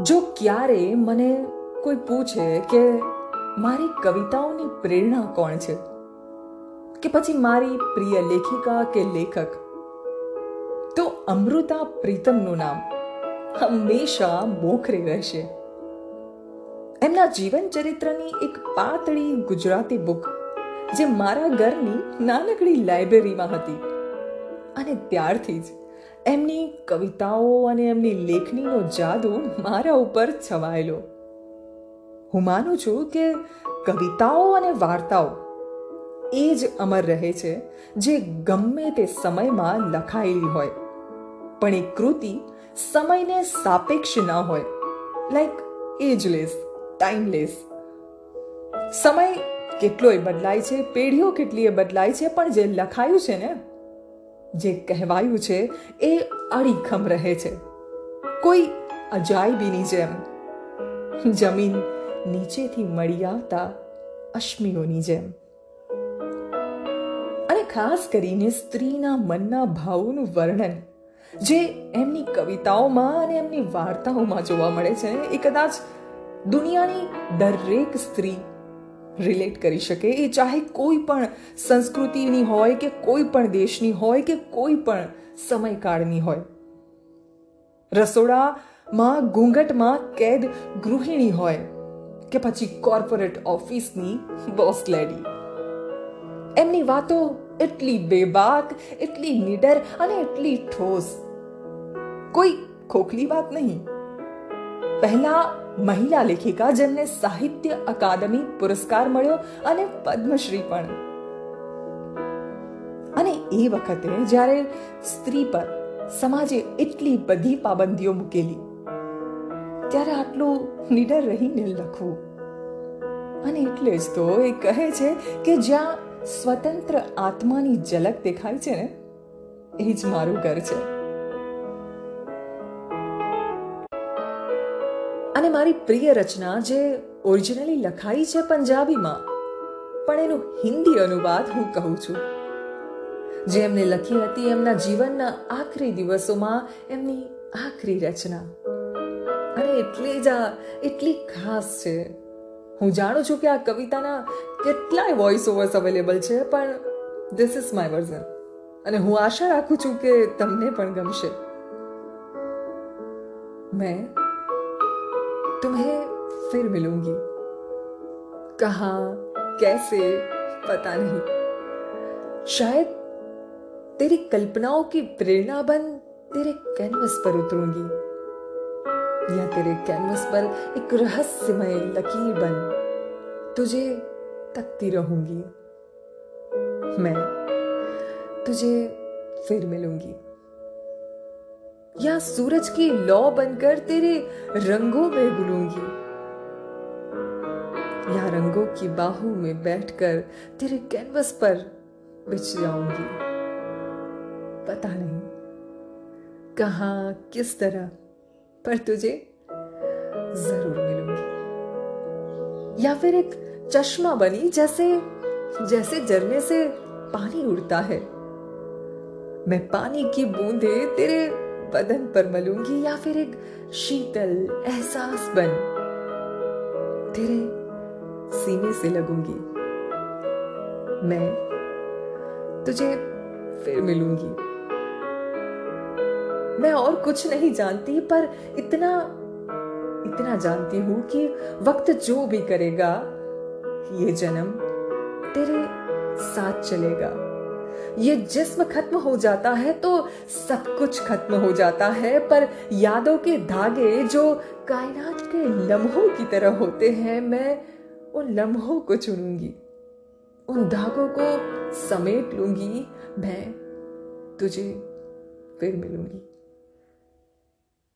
જો ક્યારે મને કોઈ પૂછે કે મારી કવિતાઓની પ્રેરણા કોણ છે? કે પછી મારી પ્રિય લેખિકા કે લેખક? તો અમૃતા પ્રીતમનું નામ હંમેશા મોખરે રહેશે. એમના જીવન ચરિત્રની એક પાતળી ગુજરાતી બુક, જે મારા ઘરની નાનકડી લાઇબ્રેરીમાં હતી. અને ત્યારથી જ એમની કવિતાઓ અને એમની લેખનીનો જાદુ મારા ઉપર છવાયેલો. હું માનું છું કે કવિતાઓ અને વાર્તાઓ એ જ અમર રહે છે, જે ગમે તે સમયમાં લખાયેલી હોય. પણ એ કૃતિ સમયને સાપેક્ષ ન હોય. Like ageless, timeless. સમય કેટલોય બદલાય છે, પેઢીઓ કેટલીય બદલાય છે, પણ જે લખાયું છે ને જે કહેવાયું છે, એ અડીખમ રહે છે. કોઈ અજાયબીની જેમ જમીન નીચેથી મળી આવતા અશ્મિઓની જેમ. અને ખાસ કરીને સ્ત્રીના મનના ભાવોનું વર્ણન, જે એમની કવિતાઓમાં અને એમની વાર્તાઓમાં જોવા મળે છે. એ કદાચ દુનિયાની દરેક સ્ત્રી રિલેટ કરી શકે. એ ચાહે કોઈ પણ સંસ્કૃતિની હોય કે કોઈ પણ દેશની હોય કે કોઈ પણ સમયકાળની હોય. રસોડામાં, ઘૂંઘટમાં કેદ ગૃહિણી હોય કે પછી કોર્પોરેટ ઓફિસની બોસ લેડી. એમની વાતો એટલી બેબાક, એટલી નીડર અને એટલી ઠોસ. કોઈ ખોખલી વાત નહીં. પહેલા મહિલા લેખિકા જેમને સાહિત્ય અકાદમી પુરસ્કાર મળ્યો અને પદ્મશ્રી પણ. અને એ વખતે જ્યારે સ્ત્રી પર સમાજે એટલી બધી પાબંદીઓ મૂકેલી, ત્યારે આટલું નિડર રહીને લખવું. અને એટલે જ તો એ કહે છે કે જ્યાં સ્વતંત્ર આત્માની ઝલક દેખાય છે ને, એ જ મારું ઘર છે. અને મારી પ્રિય રચના જે ઓરિજિનલી લખાઈ છે પંજાબીમાં, પણ એનું હિન્દી અનુવાદ હું કહું છું. જે એમને લખી હતી એમના જીવનના આખરી દિવસોમાં એમની આખરી રચના. અને એટલી જ આ, એટલી ખાસ છે. હું જાણું છું કે આ કવિતાના કેટલાય વોઇસ ઓવર્સ અવેલેબલ છે, પણ ધીસ ઇઝ માય વર્ઝન અને હું આશા રાખું છું કે તમને પણ ગમશે. મેં तुम्हें फिर मिलूँगी। कहा, कैसे, पता नहीं। शायद तेरी कल्पनाओं की प्रेरणा बन तेरे कैनवस पर उतरूँगी। या तेरे कैनवस पर एक रहस्यमय लकीर बन तुझे तकती रहूँगी। मैं तुझे फिर मिलूँगी। या सूरज की लौ बनकर तेरे रंगों में घुलूँगी या रंगों की बाहों में बैठकर तेरे कैनवस पर बिछ जाऊँगी। पता नहीं कहा, किस तरह, पर तुझे ज़रूर मिलूँगी। या फिर एक चश्मा बनी जैसे जैसे झरने से पानी उड़ता है। मैं पानी की बूंदे तेरे बदन पर मलूँगी या फिर एक शीतल एहसास बन, तेरे सीने से लगूँगी। मैं तुझे फिर मिलूँगी। मैं और कुछ नहीं जानती, पर इतना इतना जानती हूँ कि वक्त जो भी करेगा, ये जन्म तेरे साथ चलेगा। ये जिस्म खत्म हो जाता है तो सब कुछ खत्म हो जाता है, पर यादों के धागे जो कायनात के लम्हों की तरह होते हैं, मैं उन लम्हों को चुनूँगी। उन धागों को समेट लूँगी, मैं तुझे फिर मिलूँगी।